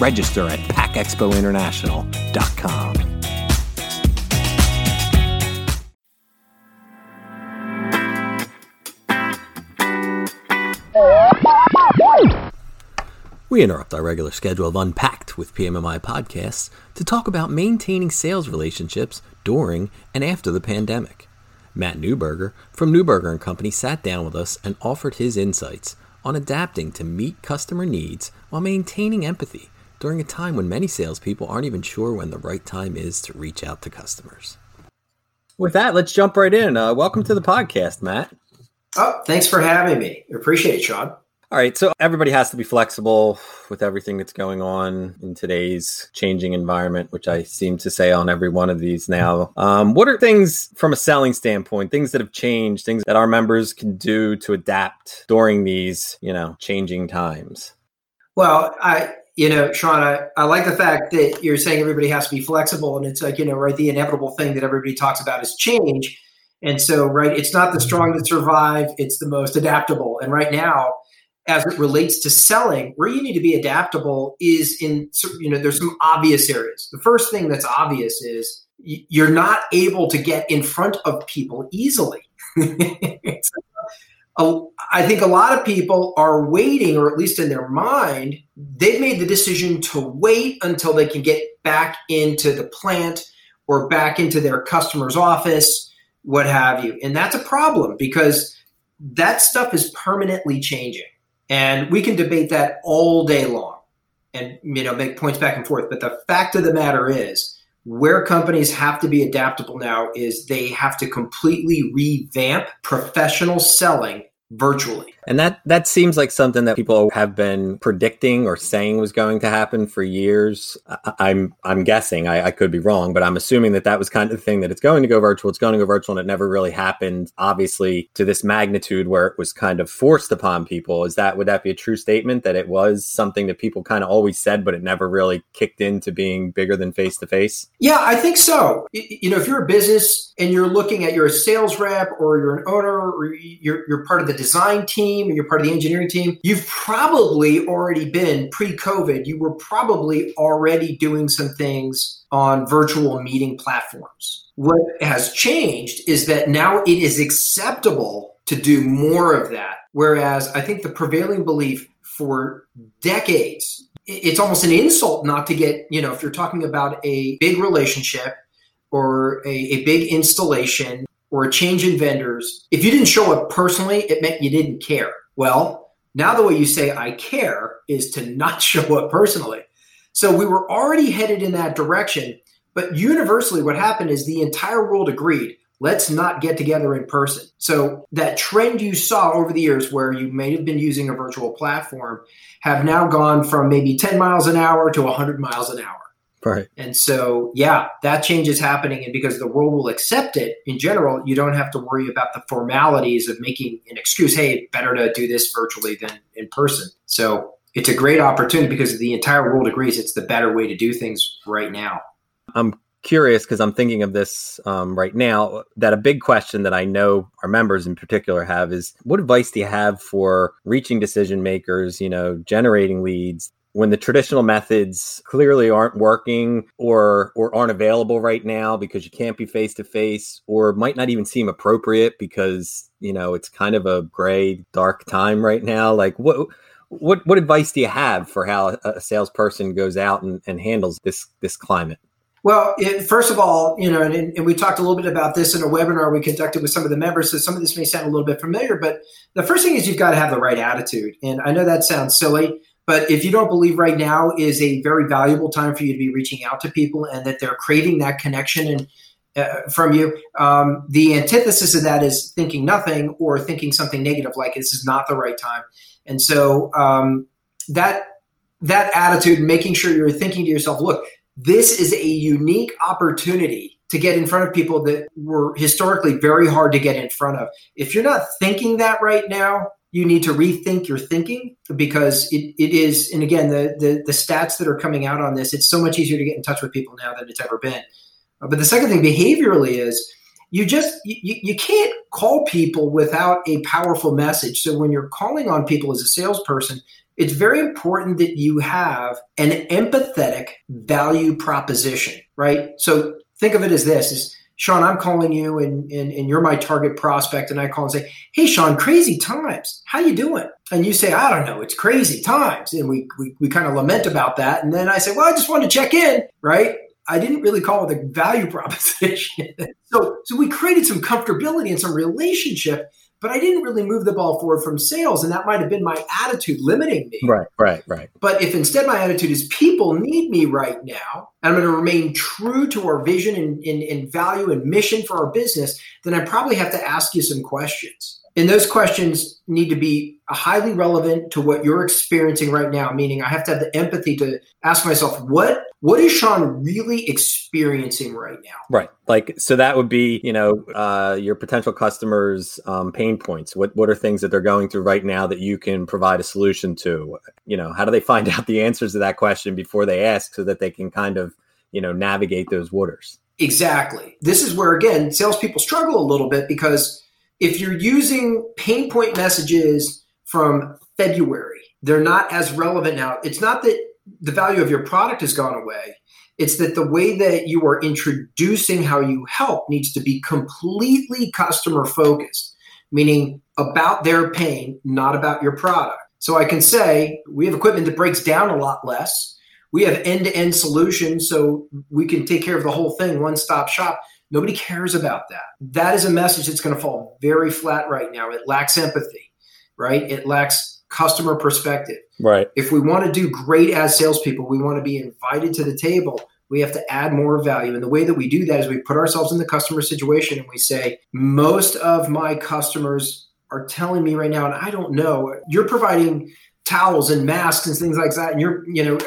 Register at packexpointernational.com. We interrupt our regular schedule of Unpacked with PMMI podcasts to talk about maintaining sales relationships during and after the pandemic. Matt Newberger from Newberger and Company sat down with us and offered his insights on adapting to meet customer needs while maintaining empathy during a time when many salespeople aren't even sure when the right time is to reach out to customers. With that, let's jump right in. Uh, welcome to the podcast, Matt. Oh, thanks for having me. Appreciate it, Sean. All right, so everybody has to be flexible with everything that's going on in today's changing environment, which I seem to say on every one of these now. Um, what are things from a selling standpoint, things that have changed, things that our members can do to adapt during these, you know, changing times? Well, I you know, Sean, I, I like the fact that you're saying everybody has to be flexible. And it's like, you know, right, the inevitable thing that everybody talks about is change. And so, right, it's not the strong that survive, it's the most adaptable. And right now, as it relates to selling, where you need to be adaptable is in, you know, there's some obvious areas. The first thing that's obvious is you're not able to get in front of people easily. I think a lot of people are waiting, or at least in their mind, they've made the decision to wait until they can get back into the plant or back into their customer's office, what have you. And that's a problem because that stuff is permanently changing. And we can debate that all day long and you know make points back and forth. But the fact of the matter is, where companies have to be adaptable now is they have to completely revamp professional selling virtually. And that that seems like something that people have been predicting or saying was going to happen for years. I, am I'm guessing I, I, could be wrong, but I'm assuming that that was kind of the thing that it's going to go virtual. It's going to go virtual, and it never really happened. Obviously, to this magnitude where it was kind of forced upon people. Is that would that be a true statement that it was something that people kind of always said, but it never really kicked into being bigger than face to face? Yeah, I think so. You know, if you're a business and you're looking at you're a sales rep or you're an owner or you're you're part of the design team and you're part of the engineering team, you've probably already been pre COVID, you were probably already doing some things on virtual meeting platforms. What has changed is that now it is acceptable to do more of that. Whereas I think the prevailing belief for decades, it's almost an insult not to get, you know, if you're talking about a big relationship or a, a big installation or a change in vendors, if you didn't show up personally, it meant you didn't care. Well, now the way you say I care is to not show up personally. So we were already headed in that direction, but universally what happened is the entire world agreed let's not get together in person. So that trend you saw over the years where you may have been using a virtual platform have now gone from maybe 10 miles an hour to 100 miles an hour. Right. And so, yeah, that change is happening. And because the world will accept it in general, you don't have to worry about the formalities of making an excuse. Hey, better to do this virtually than in person. So it's a great opportunity because the entire world agrees it's the better way to do things right now. I'm curious because I'm thinking of this um, right now. That a big question that I know our members in particular have is what advice do you have for reaching decision makers, you know, generating leads, when the traditional methods clearly aren't working or or aren't available right now because you can't be face to face or might not even seem appropriate because you know it's kind of a gray dark time right now like what what what advice do you have for how a salesperson goes out and, and handles this this climate well, it, first of all, you know, and, and, we talked a little bit about this in a webinar we conducted with some of the members. So some of this may sound a little bit familiar, but the first thing is you've got to have the right attitude. And I know that sounds silly, but if you don't believe right now is a very valuable time for you to be reaching out to people and that they're craving that connection and uh, from you, um, the antithesis of that is thinking nothing or thinking something negative, like this is not the right time. And so um, that that attitude, making sure you're thinking to yourself, look, this is a unique opportunity to get in front of people that were historically very hard to get in front of. If you're not thinking that right now, you need to rethink your thinking because it, it is and again the, the, the stats that are coming out on this it's so much easier to get in touch with people now than it's ever been. But the second thing behaviorally is you just you, you can't call people without a powerful message. So when you're calling on people as a salesperson it's very important that you have an empathetic value proposition right? So think of it as this is Sean, I'm calling you and, and, and you're my target prospect. And I call and say, Hey, Sean, crazy times. How you doing? And you say, I don't know. It's crazy times. And we, we, we kind of lament about that. And then I say, well, I just wanted to check in, right? I didn't really call it a value proposition. so, so we created some comfortability and some relationship but I didn't really move the ball forward from sales. And that might have been my attitude limiting me. Right, right, right. But if instead my attitude is people need me right now, and I'm going to remain true to our vision and, and, and value and mission for our business, then I probably have to ask you some questions. And those questions need to be highly relevant to what you're experiencing right now, meaning I have to have the empathy to ask myself, what what is Sean really experiencing right now? Right. Like, so that would be, you know, uh, your potential customers' um, pain points. What what are things that they're going through right now that you can provide a solution to? You know, how do they find out the answers to that question before they ask, so that they can kind of, you know, navigate those waters? Exactly. This is where again salespeople struggle a little bit because if you're using pain point messages from February, they're not as relevant now. It's not that the value of your product has gone away. It's that the way that you are introducing how you help needs to be completely customer focused, meaning about their pain, not about your product. So I can say we have equipment that breaks down a lot less. We have end to end solutions, so we can take care of the whole thing, one stop shop. Nobody cares about that. That is a message that's going to fall very flat right now. It lacks empathy, right? It lacks customer perspective. Right. If we want to do great as salespeople, we want to be invited to the table. We have to add more value. And the way that we do that is we put ourselves in the customer situation and we say, most of my customers are telling me right now, and I don't know, you're providing towels and masks and things like that. And you're, you know,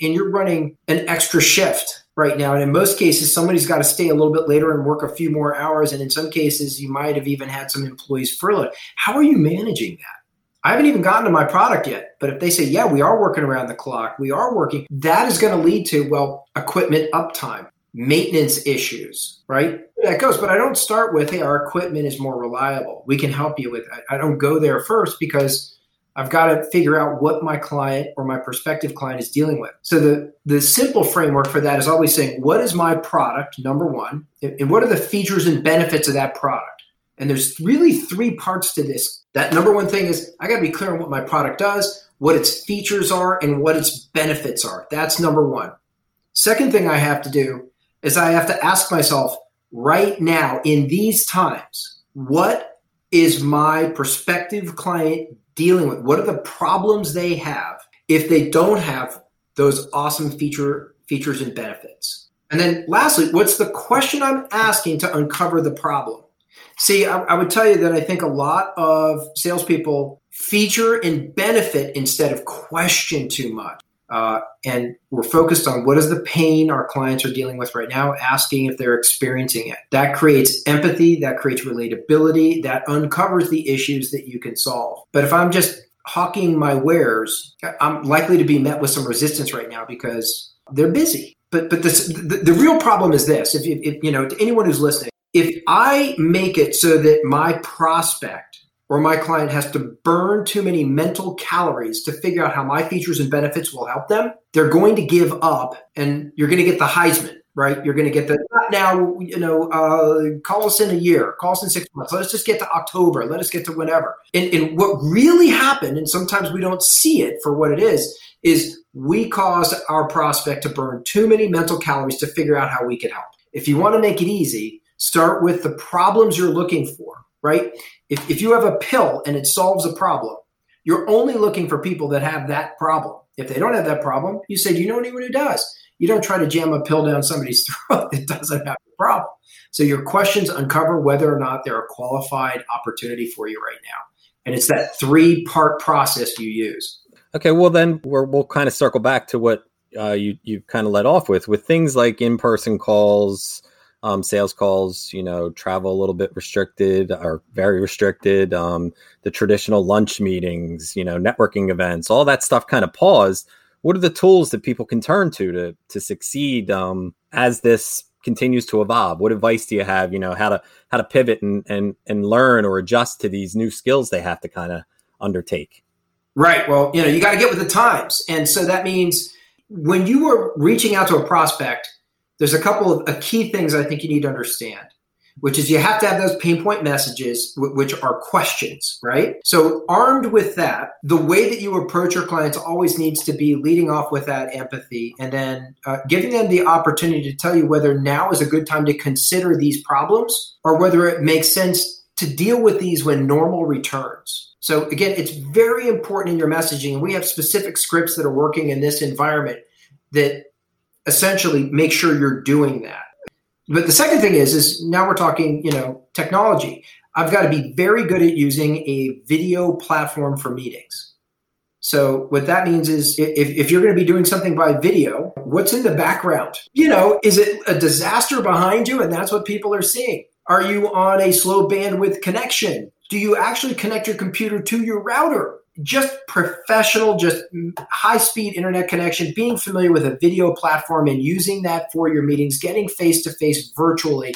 and you're running an extra shift right now. And in most cases, somebody's got to stay a little bit later and work a few more hours. And in some cases, you might have even had some employees furloughed. How are you managing that? I haven't even gotten to my product yet. But if they say, yeah, we are working around the clock, we are working, that is going to lead to, well, equipment uptime, maintenance issues, right? That goes. But I don't start with, hey, our equipment is more reliable. We can help you with that. I don't go there first because I've got to figure out what my client or my prospective client is dealing with. So the the simple framework for that is always saying, what is my product, number one, and what are the features and benefits of that product? And there's really three parts to this. That number one thing is I got to be clear on what my product does, what its features are, and what its benefits are. That's number one. Second thing I have to do is I have to ask myself right now in these times, what is my prospective client dealing with? What are the problems they have if they don't have those awesome feature features and benefits? And then lastly, what's the question I'm asking to uncover the problem? See, I, I would tell you that I think a lot of salespeople feature and benefit instead of question too much. Uh, and we're focused on what is the pain our clients are dealing with right now, asking if they're experiencing it. That creates empathy, that creates relatability, that uncovers the issues that you can solve. But if I'm just hawking my wares, I'm likely to be met with some resistance right now because they're busy. But but this, the, the real problem is this: if, if you know, to anyone who's listening, if I make it so that my prospect or my client has to burn too many mental calories to figure out how my features and benefits will help them, they're going to give up and you're going to get the Heisman, right? You're going to get the, now, you know, uh, call us in a year, call us in six months. Let us just get to October. Let us get to whenever. And, and what really happened, and sometimes we don't see it for what it is, is we caused our prospect to burn too many mental calories to figure out how we can help. If you want to make it easy, start with the problems you're looking for right? If, if you have a pill and it solves a problem, you're only looking for people that have that problem. If they don't have that problem, you say, Do you know anyone who does? You don't try to jam a pill down somebody's throat that doesn't have the problem. So your questions uncover whether or not they're a qualified opportunity for you right now. And it's that three part process you use. Okay, well then we will kind of circle back to what uh, you you kind of let off with with things like in person calls, um, sales calls, you know, travel a little bit restricted or very restricted, um, the traditional lunch meetings, you know, networking events, all that stuff kind of paused. What are the tools that people can turn to to to succeed um, as this continues to evolve? What advice do you have? You know, how to how to pivot and and and learn or adjust to these new skills they have to kind of undertake. Right. Well, you know, you got to get with the times, and so that means when you are reaching out to a prospect, there's a couple of key things I think you need to understand which is you have to have those pain point messages, which are questions, right? So, armed with that, the way that you approach your clients always needs to be leading off with that empathy and then uh, giving them the opportunity to tell you whether now is a good time to consider these problems or whether it makes sense to deal with these when normal returns. So, again, it's very important in your messaging. And we have specific scripts that are working in this environment that essentially make sure you're doing that. But the second thing is, is now we're talking, you know, technology. I've got to be very good at using a video platform for meetings. So what that means is if, if you're going to be doing something by video, what's in the background? You know, is it a disaster behind you? And that's what people are seeing. Are you on a slow bandwidth connection? Do you actually connect your computer to your router? Just professional, just high speed internet connection, being familiar with a video platform and using that for your meetings, getting face to face virtually,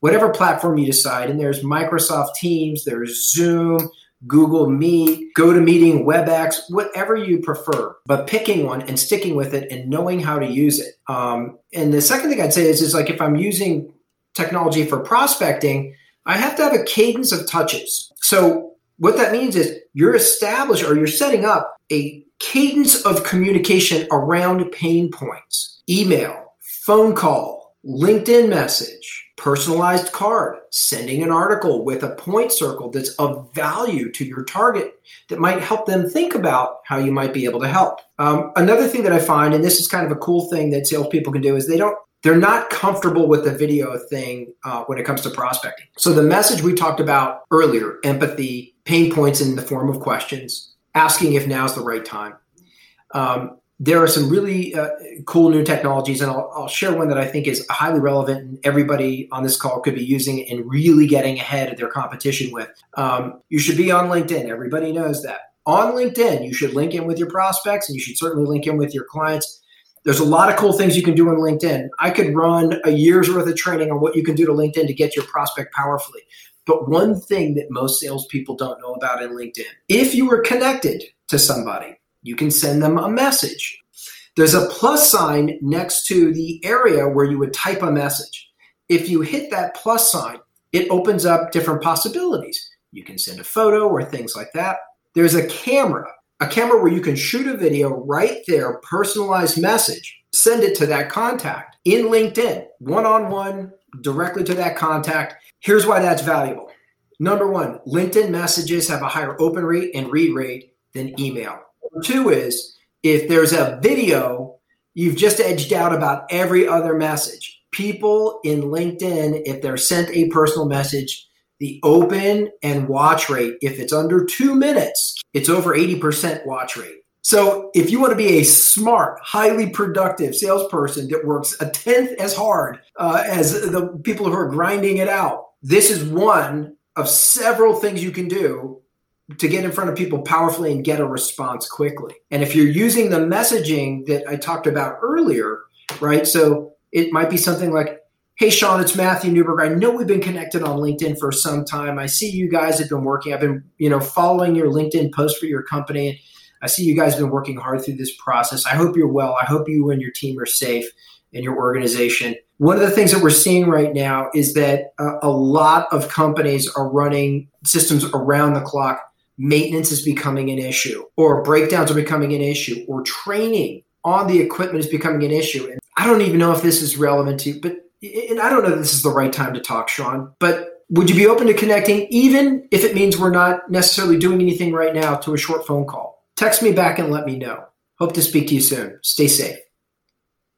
whatever platform you decide. And there's Microsoft Teams, there's Zoom, Google Meet, GoToMeeting, WebEx, whatever you prefer, but picking one and sticking with it and knowing how to use it. Um, and the second thing I'd say is, is like if I'm using technology for prospecting, I have to have a cadence of touches. So what that means is you're establishing or you're setting up a cadence of communication around pain points email, phone call, LinkedIn message, personalized card, sending an article with a point circle that's of value to your target that might help them think about how you might be able to help. Um, another thing that I find, and this is kind of a cool thing that salespeople can do, is they don't they're not comfortable with the video thing uh, when it comes to prospecting. So the message we talked about earlier, empathy, pain points in the form of questions, asking if now's the right time. Um, there are some really uh, cool new technologies, and I'll, I'll, share one that I think is highly relevant and everybody on this call could be using and really getting ahead of their competition with. Um, you should be on LinkedIn. Everybody knows that. On LinkedIn, you should link in with your prospects and you should certainly link in with your clients there's a lot of cool things you can do on LinkedIn. I could run a year's worth of training on what you can do to LinkedIn to get your prospect powerfully. But one thing that most salespeople don't know about in LinkedIn, if you are connected to somebody, you can send them a message. There's a plus sign next to the area where you would type a message. If you hit that plus sign, it opens up different possibilities. You can send a photo or things like that. There's a camera a camera where you can shoot a video right there, personalized message, send it to that contact in LinkedIn, one on one, directly to that contact. Here's why that's valuable. Number one, LinkedIn messages have a higher open rate and read rate than email. Two is if there's a video, you've just edged out about every other message. People in LinkedIn, if they're sent a personal message, the open and watch rate, if it's under two minutes, it's over 80% watch rate. So if you want to be a smart, highly productive salesperson that works a tenth as hard uh, as the people who are grinding it out, this is one of several things you can do to get in front of people powerfully and get a response quickly. And if you're using the messaging that I talked about earlier, right? So it might be something like, Hey, Sean, it's Matthew Newberg. I know we've been connected on LinkedIn for some time. I see you guys have been working. I've been, you know, following your LinkedIn post for your company. I see you guys have been working hard through this process. I hope you're well. I hope you and your team are safe in your organization. One of the things that we're seeing right now is that uh, a lot of companies are running systems around the clock. Maintenance is becoming an issue, or breakdowns are becoming an issue, or training on the equipment is becoming an issue. And I don't even know if this is relevant to you, but and I don't know that this is the right time to talk, Sean, but would you be open to connecting, even if it means we're not necessarily doing anything right now, to a short phone call? Text me back and let me know. Hope to speak to you soon. Stay safe.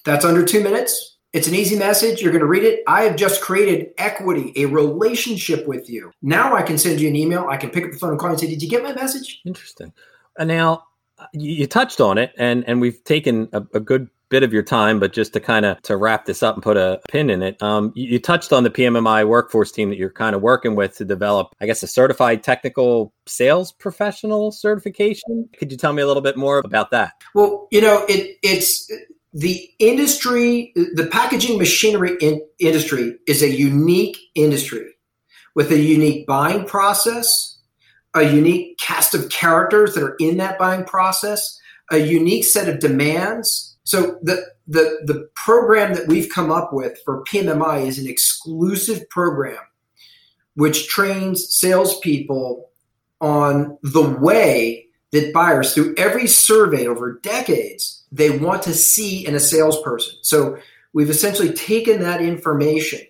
That's under two minutes. It's an easy message. You're going to read it. I have just created equity, a relationship with you. Now I can send you an email. I can pick up the phone and call and say, Did you get my message? Interesting. And now you touched on it, and, and we've taken a, a good bit of your time, but just to kind of to wrap this up and put a pin in it, um, you, you touched on the PMMI workforce team that you're kind of working with to develop, I guess, a certified technical sales professional certification. Could you tell me a little bit more about that? Well, you know, it, it's the industry, the packaging machinery in, industry is a unique industry with a unique buying process, a unique cast of characters that are in that buying process, a unique set of demands. So the the the program that we've come up with for PMMI is an exclusive program which trains salespeople on the way that buyers through every survey over decades they want to see in a salesperson. So we've essentially taken that information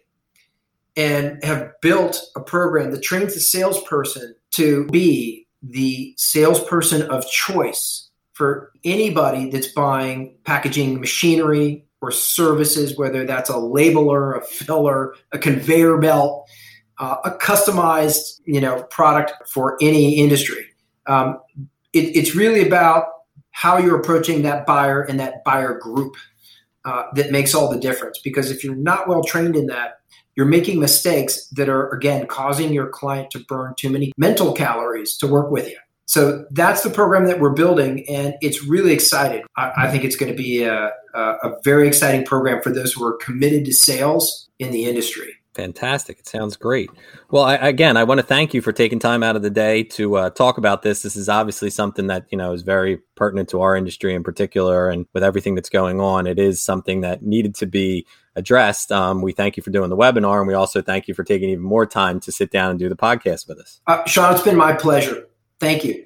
and have built a program that trains the salesperson to be the salesperson of choice for anybody that's buying packaging machinery or services, whether that's a labeler, a filler, a conveyor belt, uh, a customized you know product for any industry. Um, it, it's really about how you're approaching that buyer and that buyer group uh, that makes all the difference. Because if you're not well trained in that, you're making mistakes that are again causing your client to burn too many mental calories to work with you. So that's the program that we're building, and it's really exciting. I, I think it's going to be a, a, a very exciting program for those who are committed to sales in the industry. Fantastic. It sounds great. Well, I, again, I want to thank you for taking time out of the day to uh, talk about this. This is obviously something that, you know, is very pertinent to our industry in particular. And with everything that's going on, it is something that needed to be addressed. Um, we thank you for doing the webinar. And we also thank you for taking even more time to sit down and do the podcast with us. Uh, Sean, it's been my pleasure. Thank you.